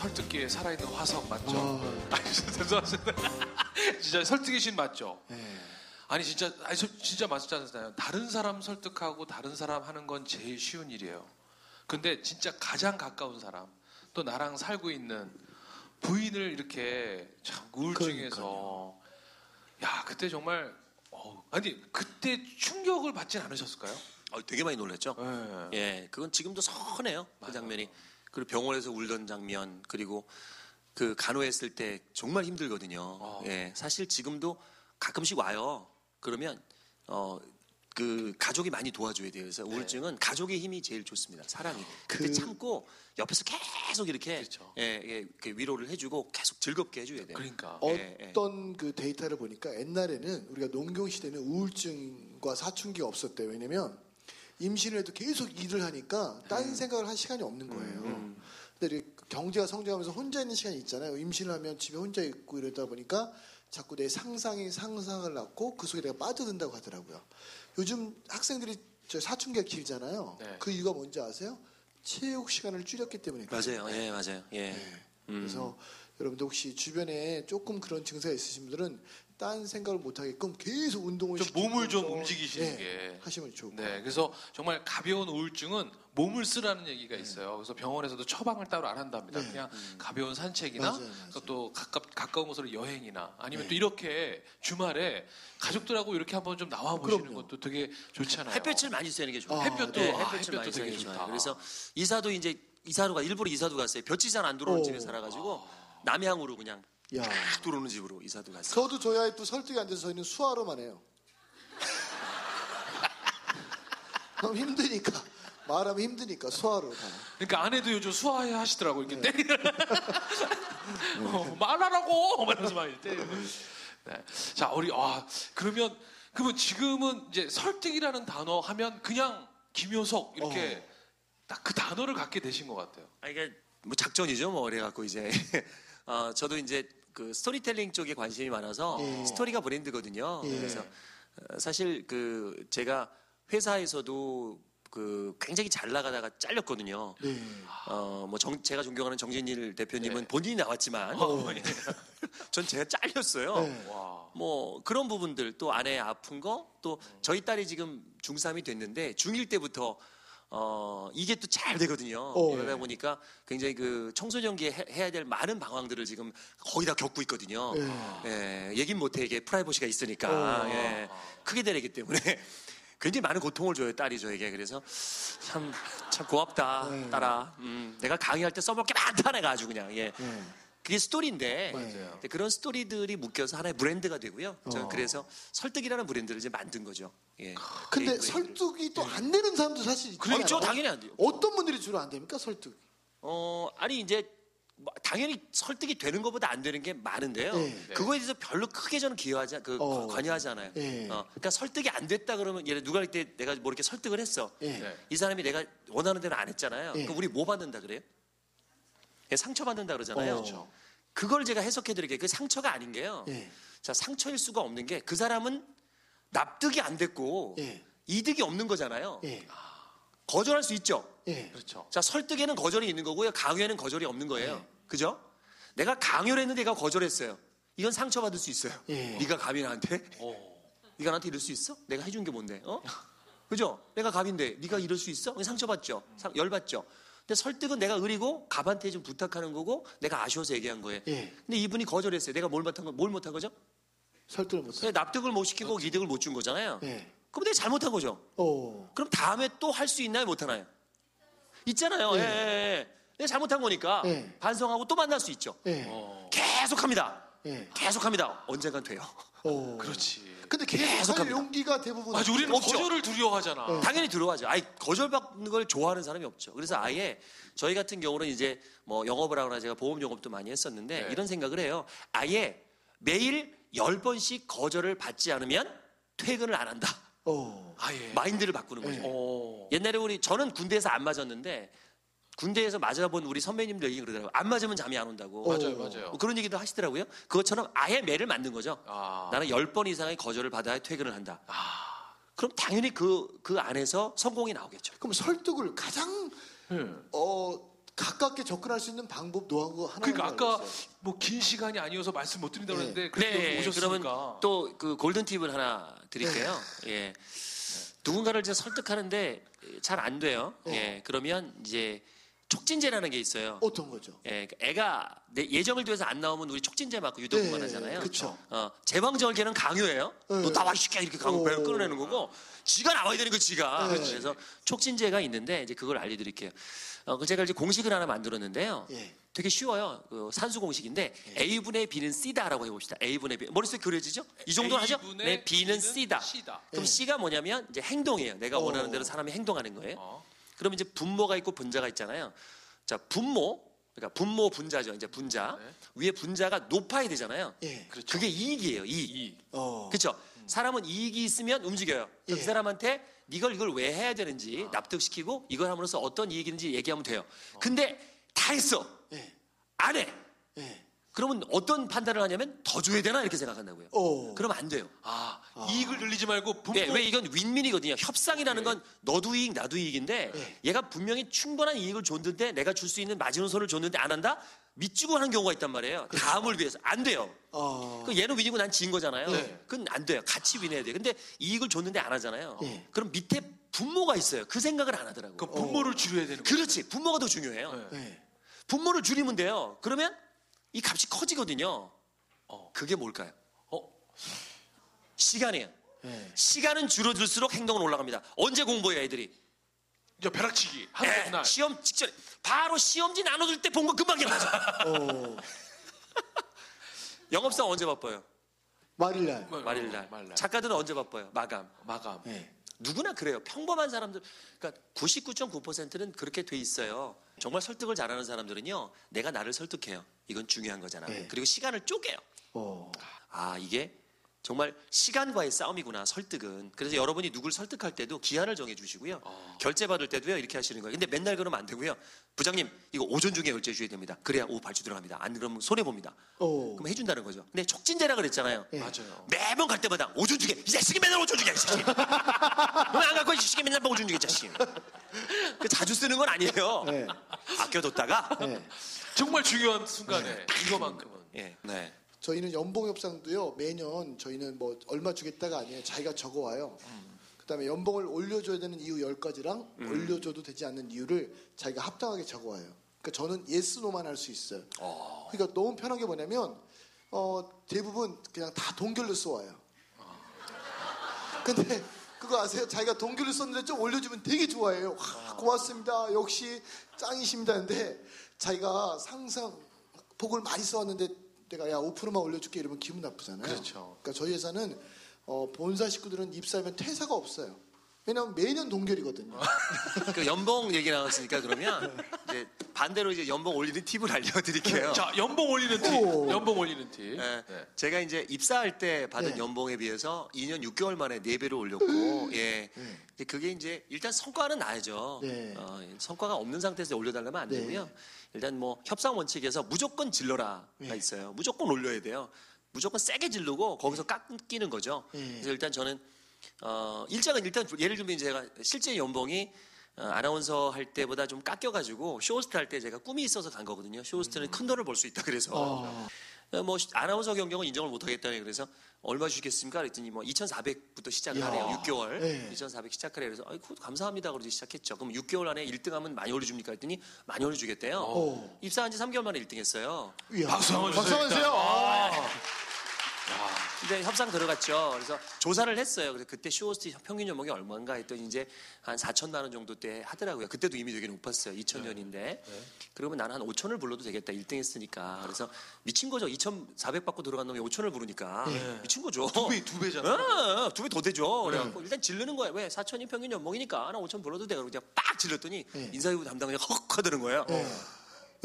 설득기에 살아있는 화석 맞죠? 아. 아니 죄송합니다. 진짜 설득의 신 맞죠? 예. 아니 진짜 아니 저- 진짜 맞잖아요. 다른 사람 설득하고 다른 사람 하는 건 제일 쉬운 일이에요. 근데 진짜 가장 가까운 사람 또 나랑 살고 있는 부인을 이렇게 참 우울증에서 야 그때 정말 어, 아니 그때 충격을 받진 않으셨을까요? 어, 되게 많이 놀랐죠. 예. 예, 그건 지금도 선해요. 그 장면이. 그리고 병원에서 울던 장면, 그리고 그 간호했을 때 정말 힘들거든요. 아. 예, 사실 지금도 가끔씩 와요. 그러면 어. 그 가족이 많이 도와줘야 돼요. 그래서 우울증은 가족의 힘이 제일 좋습니다. 사랑이. 그때 그- 참고 옆에서 계속 이렇게 그렇죠. 예, 예, 이렇게 위로를 해주고 계속 즐겁게 해줘야 돼요. 그러니까 예, 예. 어떤 그 데이터를 보니까 옛날에는 우리가 농경 시대는 우울증과 사춘기가 없었대요. 왜냐면 임신을 해도 계속 일을 하니까 딴 생각을 할 시간이 없는 거예요. 근데 이렇게 경제가 성장하면서 혼자 있는 시간이 있잖아요. 임신을 하면 집에 혼자 있고 이러다 보니까 자꾸 내 상상이 상상을 낳고 그 속에 내가 빠져든다고 하더라고요. 요즘 학생들이 저 사춘기가 길잖아요. 네. 그 이유가 뭔지 아세요? 체육 시간을 줄였기 때문에. 맞아요. 예, 맞아요. 예. 네. 음. 그래서 여러분들 혹시 주변에 조금 그런 증세가 있으신 분들은 딴 생각을 못 하게끔 계속 운동을 좀 몸을 좀 움직이시는 네, 게. 하시면 좋을 거예요. 네, 그래서 정말 가벼운 우울증은 몸을 쓰라는 얘기가 있어요. 그래서 병원에서도 처방을 따로 안 한답니다. 네. 그냥 가벼운 산책이나 맞아요, 맞아요. 그또 가깝, 가까운 곳으로 여행이나 아니면 또 이렇게 주말에 가족들하고 이렇게 한번 좀 나와 보시는 그럼요. 것도 되게 좋잖아요. 햇볕을 많이 쐬는 게 좋아요. 아, 햇볕도 네, 아, 햇볕을 많이 쐬는 게 좋다. 좋아요. 그래서 이사도 이제 이사도가 일부러 이사도 갔어요. 볕이 잘 안 들어오는 오. 집에 살아가지고 남향으로 그냥 야. 딱 들어오는 집으로 이사도 갔어요. 저도 저희 와이프 설득이 안 돼서 저희는 수화로만 해요. 너무 힘드니까 말하면 힘드니까 수화로 가. 그러니까 아내도 요즘 수화해 하시더라고 네. 이렇게 때리는 어, 말하라고 막 이렇게 때리는. 네. 자 우리 아 그러면 그러면 지금은 이제 설득이라는 단어 하면 그냥 김효석 이렇게 어. 딱그 단어를 갖게 되신 것 같아요. 아 이게 뭐 작전이죠, 뭐 그래갖고 이제 어, 저도 이제 그 스토리텔링 쪽에 관심이 많아서 예. 스토리가 브랜드거든요. 예. 그래서 어, 사실 그 제가 회사에서도 그 굉장히 잘 나가다가 잘렸거든요. 네. 어, 뭐 정, 제가 존경하는 정진일 대표님은 네. 본인이 나왔지만 어, 예. 전 제가 잘렸어요. 네. 와. 뭐 그런 부분들 또 아내 아픈 거 또 저희 딸이 지금 중3이 됐는데 중1 때부터 어 이게 또 잘 되거든요. 어. 그러다 보니까 굉장히 그 청소년기에 해- 해야 될 많은 방황들을 지금 거의 다 겪고 있거든요. 네. 예, 얘긴 못해 이게 프라이버시가 있으니까 어. 예, 크게 되기 때문에 굉장히 많은 고통을 줘요 딸이 저에게 그래서 참 참 고맙다 네. 딸아. 음, 내가 강의할 때 써먹을 게 많다 내가 아주 그냥 예. 네. 그게 스토리인데 맞아요. 그런 스토리들이 묶여서 하나의 브랜드가 되고요. 저는 어. 그래서 설득이라는 브랜드를 이제 만든 거죠. 예. 근데 설득이 또 안 되는 사람도 사실 있잖아요. 그렇죠. 당연히 안 돼요. 어떤 분들이 주로 안 됩니까 설득? 어 아니 이제 뭐 당연히 설득이 되는 것보다 안 되는 게 많은데요. 네. 그거에 대해서 별로 크게 저는 기여하지 그 어. 관여하지 않아요. 네. 어, 그러니까 설득이 안 됐다 그러면 예를 누가 이때 내가 뭐 이렇게 설득을 했어. 예. 네. 이 사람이 내가 원하는 대로 안 했잖아요. 네. 그럼 우리 뭐 받는다 그래요? 예, 상처 받는다 그러잖아요. 어. 그렇죠. 그걸 제가 해석해 드릴게요. 그 상처가 아닌 게요. 예. 자, 상처일 수가 없는 게 그 사람은 납득이 안 됐고 예. 이득이 없는 거잖아요. 예. 거절할 수 있죠. 예. 그렇죠. 자, 설득에는 거절이 있는 거고요. 강요에는 거절이 없는 거예요. 네. 그죠? 내가 강요를 했는데 얘가 거절했어요. 이건 상처받을 수 있어요. 예. 네가 감히 나한테 오. 네가 나한테 이럴 수 있어? 내가 해준 게 뭔데? 어? 그죠? 내가 갑인데 네가 이럴 수 있어? 상처받죠. 상- 열받죠. 근데 설득은 내가 의리고 갑한테 좀 부탁하는 거고 내가 아쉬워서 얘기한 거예요. 예. 근데 이분이 거절했어요. 내가 뭘 못한 거, 뭘 못한 거죠? 설득을 못 해. 그냥 납득을 못 시키고 이득을 못 준 거잖아요. 예. 그럼 내가 잘못한 거죠. 어. 그럼 다음에 또 할 수 있나요? 못 하나요? 있잖아요. 예. 예, 예, 예. 내가 잘못한 거니까 예. 반성하고 또 만날 수 있죠. 예. 어. 계속합니다. 예. 계속합니다. 언젠간 돼요. 어. 그렇지. 근데 계속 할 계속합니다. 용기가 대부분 아주 우리는 없죠. 거절을 두려워하잖아. 어. 당연히 들어가죠. 아니 거절받는 걸 좋아하는 사람이 없죠. 그래서 아예 저희 같은 경우는 이제 뭐 영업을 하거나 제가 보험 영업도 많이 했었는데 네. 이런 생각을 해요. 아예 매일 열 번씩 거절을 받지 않으면 퇴근을 안 한다. 어. 아예. 마인드를 바꾸는 거죠. 네. 오. 옛날에 우리 저는 군대에서 안 맞았는데 군대에서 맞아본 우리 선배님들 얘기 그러더라고요. 안 맞으면 잠이 안 온다고. 어. 맞아요, 맞아요. 뭐 그런 얘기도 하시더라고요. 그것처럼 아예 매를 만든 거죠. 아. 나는 열번 이상의 거절을 받아야 퇴근을 한다. 아. 그럼 당연히 그, 그 안에서 성공이 나오겠죠. 그럼 설득을 가장 음. 어, 가, 가깝게 접근할 수 있는 방법 노하우 하나 그러니까 아까 뭐 긴 시간이 아니어서 말씀 못 드린다고 네. 했는데 그래도 네, 오셨으니까. 그러면 또 그 골든 팁을 하나 드릴게요. 예. 누군가를 이제 설득하는데 잘 안 돼요. 예. 그러면 이제 촉진제라는 게 있어요. 어떤 거죠? 예, 그러니까 애가 내 예정을 뒤에서 안 나오면 우리 촉진제 맞고 유도분만 네, 하잖아요. 그쵸. 어, 제방절개는 강요예요. 네. 너 나와 이 새끼야 이렇게 강요 오. 배를 끌어내는 거고 지가 나와야 되는 거 지가. 네. 그래서 촉진제가 있는데 이제 그걸 알려드릴게요. 어, 그 제가 이제 공식을 하나 만들었는데요. 예. 되게 쉬워요. 그 산수 공식인데 A분의 B는 C다라고 해봅시다. A분의 B 머릿속에 그려지죠? 이 정도는 하죠? 네, B는 C다. C다. 그럼 예. C가 뭐냐면 이제 행동이에요. 내가 어. 원하는 대로 사람이 행동하는 거예요. 어. 그럼 이제 분모가 있고 분자가 있잖아요. 자, 분모, 그러니까 분모 분자죠. 이제 분자 네. 위에 분자가 높아야 되잖아요. 예. 그렇죠. 그게 이익이에요. 이익. 이 어. 그렇죠. 사람은 이익이 있으면 움직여요. 예. 그 사람한테 이걸 이걸 왜 해야 되는지 납득시키고 이걸 함으로써 어떤 이익인지 얘기하면 돼요. 근데 다 했어. 예. 안 해. 예. 그러면 어떤 판단을 하냐면 더 줘야 되나 이렇게 생각한다고요. 어. 그러면 안 돼요. 아, 이익을 늘리지 말고 분모 네, 왜 이건 윈윈이거든요. 협상이라는 건 너도 이익 나도 이익인데 네. 얘가 분명히 충분한 이익을 줬는데 내가 줄 수 있는 마지노선을 줬는데 안 한다? 밑주고 하는 경우가 있단 말이에요. 다음을 위해서 안 돼요. 어. 그 얘는 윈이고 난 지인 거잖아요. 네. 그건 안 돼요. 같이 윈해야 돼요. 근데 이익을 줬는데 안 하잖아요. 네. 그럼 밑에 분모가 있어요. 그 생각을 안 하더라고요. 그 분모를 줄여야 되는 거예요. 그렇지. 분모가 더 중요해요. 네. 예. 분모를 줄이면 돼요. 그러면 이 값이 커지거든요. 어. 그게 뭘까요? 어, 시간이에요. 예. 시간은 줄어들수록 행동은 올라갑니다. 언제 공부해요, 애들이? 이제 벼락치기 하는 예, 날. 시험 직전에 바로 시험지 나눠줄 때 본 거 금방 기억나죠. 어. 영업사원 언제 바빠요? 말일날. 뭐, 말일날. 말일날. 작가들은 언제 바빠요? 마감. 마감. 예. 누구나 그래요. 평범한 사람들, 그러니까 99.9%는 그렇게 돼 있어요. 정말 설득을 잘하는 사람들은요, 내가 나를 설득해요. 이건 중요한 거잖아. 네. 그리고 시간을 쪼개요. 어. 아, 이게 정말 시간과의 싸움이구나, 설득은. 그래서 여러분이 누굴 설득할 때도 기한을 정해 주시고요. 결제 받을 때도요, 이렇게 하시는 거예요. 근데 맨날 그러면 안 되고요. 부장님, 이거 오전 중에 결제 주셔야 됩니다. 그래야 오후 발주 들어갑니다. 안 그러면 손해 봅니다. 어. 그럼 해준다는 거죠. 근데 촉진제라 그랬잖아요. 예. 맞아요. 매번 갈 때마다 오전 중에 이 자식이 맨날 오전 중에 이 자식. 왜안 갖고 이 자식이 맨날 오전 중에 이 자식. 그 자주 쓰는 건 아니에요. 예. 아껴뒀다가 예. 정말 중요한 순간에 이거만큼은. 예, 네. 저희는 연봉 협상도요 매년 저희는 뭐 얼마 주겠다가 아니에요 자기가 적어와요. 그다음에 연봉을 올려줘야 되는 이유 10가지랑 올려줘도 되지 않는 이유를 자기가 합당하게 적어와요. 그러니까 저는 yes no만 할 수 있어요. 그러니까 너무 편한 게 뭐냐면 어, 대부분 그냥 다 동결로 써와요. 근데 그거 아세요? 자기가 동결로 썼는데 좀 올려주면 되게 좋아해요. 와, 고맙습니다. 역시 짱이십니다. 근데 자기가 상상 복을 많이 써왔는데 내가 야 5%만 올려줄게 이러면 기분 나쁘잖아요. 그렇죠. 그러니까 저희 회사는 어, 본사 식구들은 입사하면 퇴사가 없어요. 왜냐하면 매년 동결이거든요. 그 연봉 얘기 나왔으니까 그러면 이제 반대로 이제 연봉 올리는 팁을 알려드릴게요. 자, 연봉 올리는 팁. 오. 연봉 올리는 팁. 예, 네. 제가 이제 입사할 때 받은 네. 연봉에 비해서 2년 6개월 만에 4배를 올렸고, 예. 근데 그게 이제 일단 성과는 나야죠. 네. 어, 성과가 없는 상태에서 올려달라면 안 네. 되고요. 일단 뭐 협상 원칙에서 무조건 질러라가 네. 있어요. 무조건 올려야 돼요. 무조건 세게 질르고 거기서 깎이는 거죠. 네. 그래서 일단 저는 어, 일장은 일단 예를 들면 제가 실제 연봉이 어, 아나운서 할 때보다 좀 깎여가지고 쇼호스트 할 때 제가 꿈이 있어서 간 거거든요. 쇼호스트는 큰 돈을 벌 수 있다 그래서 어. 어, 뭐 아나운서 경력은 인정을 못 하겠다니 그래서 얼마 주시겠습니까? 그랬더니 뭐 2,400부터 시작을 이야. 하래요. 6개월. 네. 2,400 시작하래요. 그래서 아이고 감사합니다. 그러고 시작했죠. 그럼 6개월 안에 1등 하면 많이 올려 줍니까? 했더니 많이 올려 주겠대요. 오. 입사한 지 3개월 만에 1등 했어요. 이야. 박수 한번 주세요, 박수 한번 주세요. 아. 근데 협상 들어갔죠. 그래서 조사를 했어요. 그래서 그때 쇼호스트 평균 연봉이 얼마인가 했더니 이제 한 4천만 원 정도 때 하더라고요. 그때도 이미 되게 높았어요. 2000년인데. 그러면 나는 한 5천을 불러도 되겠다. 1등 했으니까. 그래서 미친 거죠. 2,400 받고 들어간 놈이 5천을 부르니까. 미친 거죠. 두 배, 두 배잖아. 두배 더 되죠. 그래갖고 일단 질르는 거예요. 왜? 4천이 평균 연봉이니까 나 5천 불러도 돼. 그러고 그냥 빡 질렀더니 네. 인사이부 담당자가 헉 하더는 거예요. 네.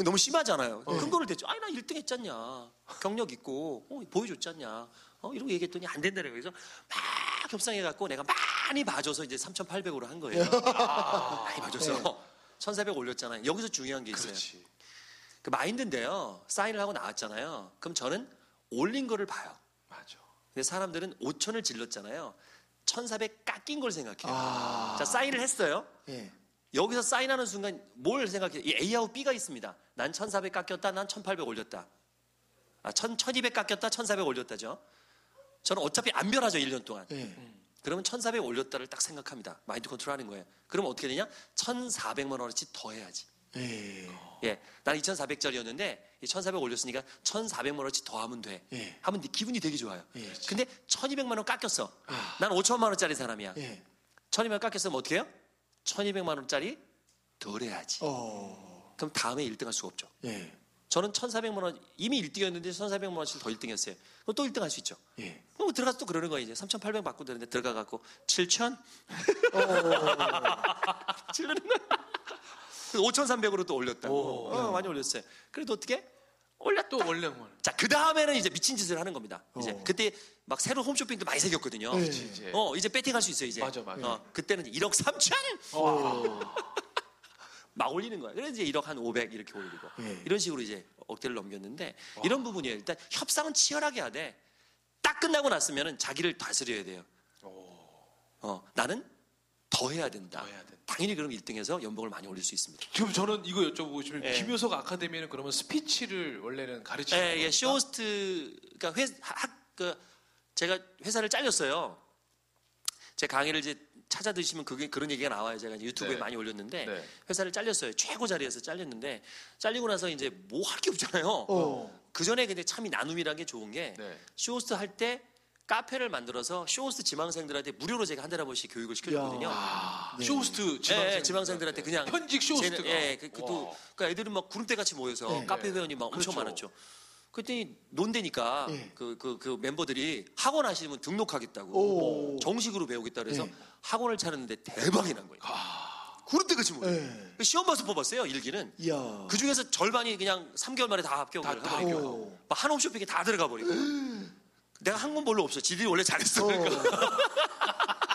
너무 심하잖아요. 큰 거를 대죠. 아니 나 1등 했잖냐. 경력 있고 어, 보여줬잖냐. 어, 이러고 얘기했더니 안 된다는 거예요. 그래서 막 협상해갖고 내가 많이 봐줘서 이제 3,800으로 한 거예요. 많이 봐줘서 1,400 올렸잖아요. 여기서 중요한 게 있어요. 그렇지. 그 마인드인데요. 사인을 하고 나왔잖아요. 그럼 저는 올린 거를 봐요. 맞아. 근데 사람들은 5천을 질렀잖아요. 1,400 깎인 걸 생각해요. 아. 자, 사인을 했어요. 예. 여기서 사인하는 순간 뭘 생각해? 이 A하고 B가 있습니다. 난 1400 깎였다, 난 1800 올렸다. 아, 1000, 1200 깎였다, 1400 올렸다죠. 저는 어차피 안 변하죠, 1년 동안. 예. 그러면 1400 올렸다를 딱 생각합니다. 마인드 컨트롤 하는 거예요. 그럼 어떻게 되냐? 1400만 원어치 더 해야지. 예. 예. 난 2400짜리였는데 1400 올렸으니까 1400만 원어치 더 하면 돼. 예. 하면 네 기분이 되게 좋아요. 예. 근데 1200만 원 깎였어. 난 5천만 원짜리 사람이야. 예. 1200만 원 깎였으면 어떻게 해요? 1200만 원짜리 덜 해야지. 어. 그럼 다음에 1등 할 수가 없죠. 예. 저는 1,400만 원 이미 1등이었는데 1,400만 원씩 더 1등했어요. 그럼 또 1등 할 수 있죠. 예. 그럼 들어가서 또 그러는 거예요. 이제 3,800 받고 되는데 들어가 갖고 7,000 질르는 거야. 5,300으로 또 올렸다고. 어, 많이 올렸어요. 그래도 어떻게 올렸다. 또 원래 뭐 자, 그 다음에는 이제 미친 짓을 하는 겁니다. 이제 어. 그때 막 새로 홈쇼핑도 많이 생겼거든요. 네. 이제 어, 이제 배팅할 수 있어요, 이제. 맞아, 맞아. 어, 그때는 이제 1억 3천! 와. 막 올리는 거야. 그래서 이제 1억 한 500 이렇게 올리고. 예. 이런 식으로 이제 억대를 넘겼는데 이런 부분이에요. 일단 협상은 치열하게 하되 딱 끝나고 났으면은 자기를 다스려야 돼요. 어, 나는 더 해야 된다. 더 해야 된다. 당연히 그럼 1등해서 연봉을 많이 올릴 수 있습니다. 지금 저는 이거 여쭤보고 싶어요. 예. 김효석 아카데미는 그러면 스피치를 원래는 가르치는 예? 예, 쇼호스트, 그러니까 회, 학, 그, 제가 회사를 잘렸어요. 제 강의를 이제 찾아 들으시면 그게 그런 얘기가 나와요. 제가 이제 유튜브에 네. 많이 올렸는데 네. 회사를 잘렸어요. 최고 자리에서 잘렸는데 잘리고 나서 이제 뭐 할 게 없잖아요. 어. 그 전에 근데 참이 나눔이라는 게 좋은 게 네. 쇼호스트 할 때 카페를 만들어서 쇼호스트 지망생들한테 무료로 제가 한 달에 한 번씩 교육을 시켜줬거든요. 아, 네. 쇼호스트 지망생 예, 예, 지망생들한테 그냥 현직 쇼호스트가. 쟤는- 예, 그, 그, 또, 와. 그러니까 애들은 막 구름떼 같이 모여서 네. 카페 회원이 막 엄청 그렇죠. 많았죠. 그랬더니 논대니까 예. 그, 그, 그 멤버들이 학원 하시면 등록하겠다고 오. 정식으로 배우겠다 그래서 예. 학원을 차렸는데 대박이 난 거예요. 구름대 같이 모여. 예. 시험 봐서 뽑았어요 일기는. 이야. 그 중에서 절반이 그냥 3개월 만에 다 합격을 다- 다 합격. 막 한홈 쇼핑에 다 들어가 버리고. 내가 한 건 별로 없어. 지들이 원래 잘했어. 어. 그러니까.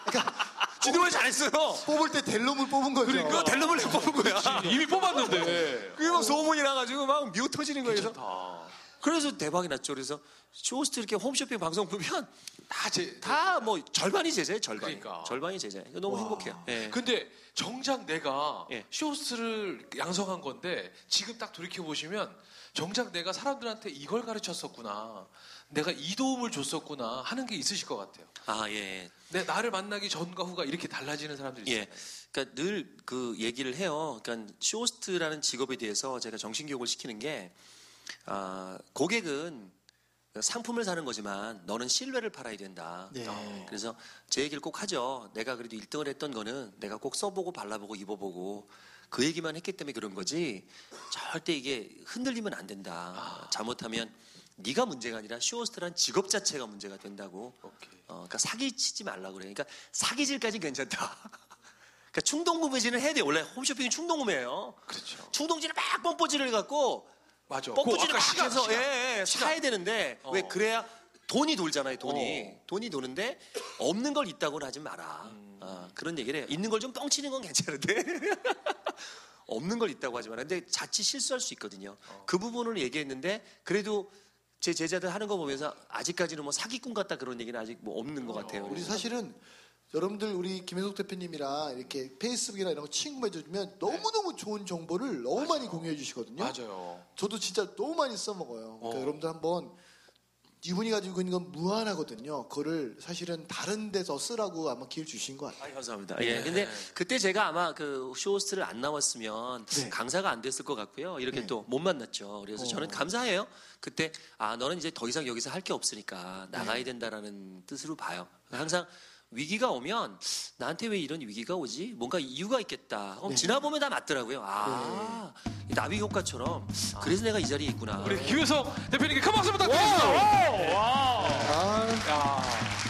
지들이 원래 잘했어요. 뽑을 때 델롬을 뽑은 거죠. 그거 델름을 내가 뽑은 거야. 이미 뽑았는데. 그게 막 소문이 나가지고 막 미어 터지는 거예요. 그래서, 대박이 났죠. 그래서 쇼호스트 이렇게 홈쇼핑 방송 보면 다 제. 다 뭐 절반이 제자예요. 절반이. 그러니까. 절반이 제자예요. 너무 와. 행복해요. 예. 근데 정작 내가 예. 쇼호스트를 양성한 건데 지금 딱 돌이켜 보시면 정작 내가 사람들한테 이걸 가르쳤었구나. 내가 이 도움을 줬었구나 하는 게 있으실 것 같아요. 아 예. 내 나를 만나기 전과 후가 이렇게 달라지는 사람들이 예. 있어요. 그러니까 늘 그 얘기를 해요. 그러니까 쇼호스트라는 직업에 대해서 제가 정신 교육을 시키는 게 아, 고객은 상품을 사는 거지만 너는 신뢰를 팔아야 된다. 네. 어, 그래서 제 얘기를 꼭 하죠. 내가 그래도 1등을 했던 거는 내가 꼭 써보고 발라보고 입어보고 그 얘기만 했기 때문에 그런 거지 절대 이게 흔들리면 안 된다. 잘못하면 네가 문제가 아니라 쇼호스트란 직업 자체가 문제가 된다고. 오케이. 어, 그러니까 사기 치지 말라 그래. 그러니까 사기질까지 괜찮다. 그러니까 충동 구매질을 해야 돼. 원래 홈쇼핑은 충동 구매예요. 그렇죠. 충동질을 막 뻔뻔질을 해갖고 맞아. 뻔뻔질을 그막 아까 시간, 해서 시간. 예, 예, 사야 되는데 어. 왜 그래야 돈이 돌잖아요. 돈이 어. 돈이 도는데 없는 걸 있다고는 하지 마라. 음. 어, 그런 얘기를 해요. 있는 걸 좀 뻥치는 건 괜찮은데 없는 걸 있다고 하지 마라. 근데 자칫 실수할 수 있거든요. 어. 그 부분을 얘기했는데 그래도 제 제자들 하는 거 보면서 아직까지는 뭐 사기꾼 같다 그런 얘기는 아직 뭐 없는 것 같아요. 우리 사실은 여러분들 우리 김혜석 대표님이랑 이렇게 페이스북이나 이런 거 친구 맺어주면 너무너무 좋은 정보를 너무 많이 공유해 주시거든요. 맞아요. 저도 진짜 너무 많이 써먹어요. 그러니까 어. 여러분들 한번 이분이 가지고 있는 건 무한하거든요. 그거를 사실은 다른 데서 쓰라고 아마 기회를 주신 것 같아요. 아, 감사합니다. 예. 근데 그때 제가 아마 그 쇼호스트를 안 나왔으면 네. 강사가 안 됐을 것 같고요. 이렇게 네. 또못 만났죠. 그래서 어. 저는 감사해요. 그때 아 너는 이제 더 이상 여기서 할 게 없으니까 네. 나가야 된다라는 뜻으로 봐요. 항상 위기가 오면 나한테 왜 이런 위기가 오지? 뭔가 이유가 있겠다. 어, 네. 지나보면 다 맞더라고요. 아이 나비 효과처럼 그래서 내가 이 자리에 있구나. 우리 김효석 대표님께 큰 박수 부탁드립니다. 와! 아, 야.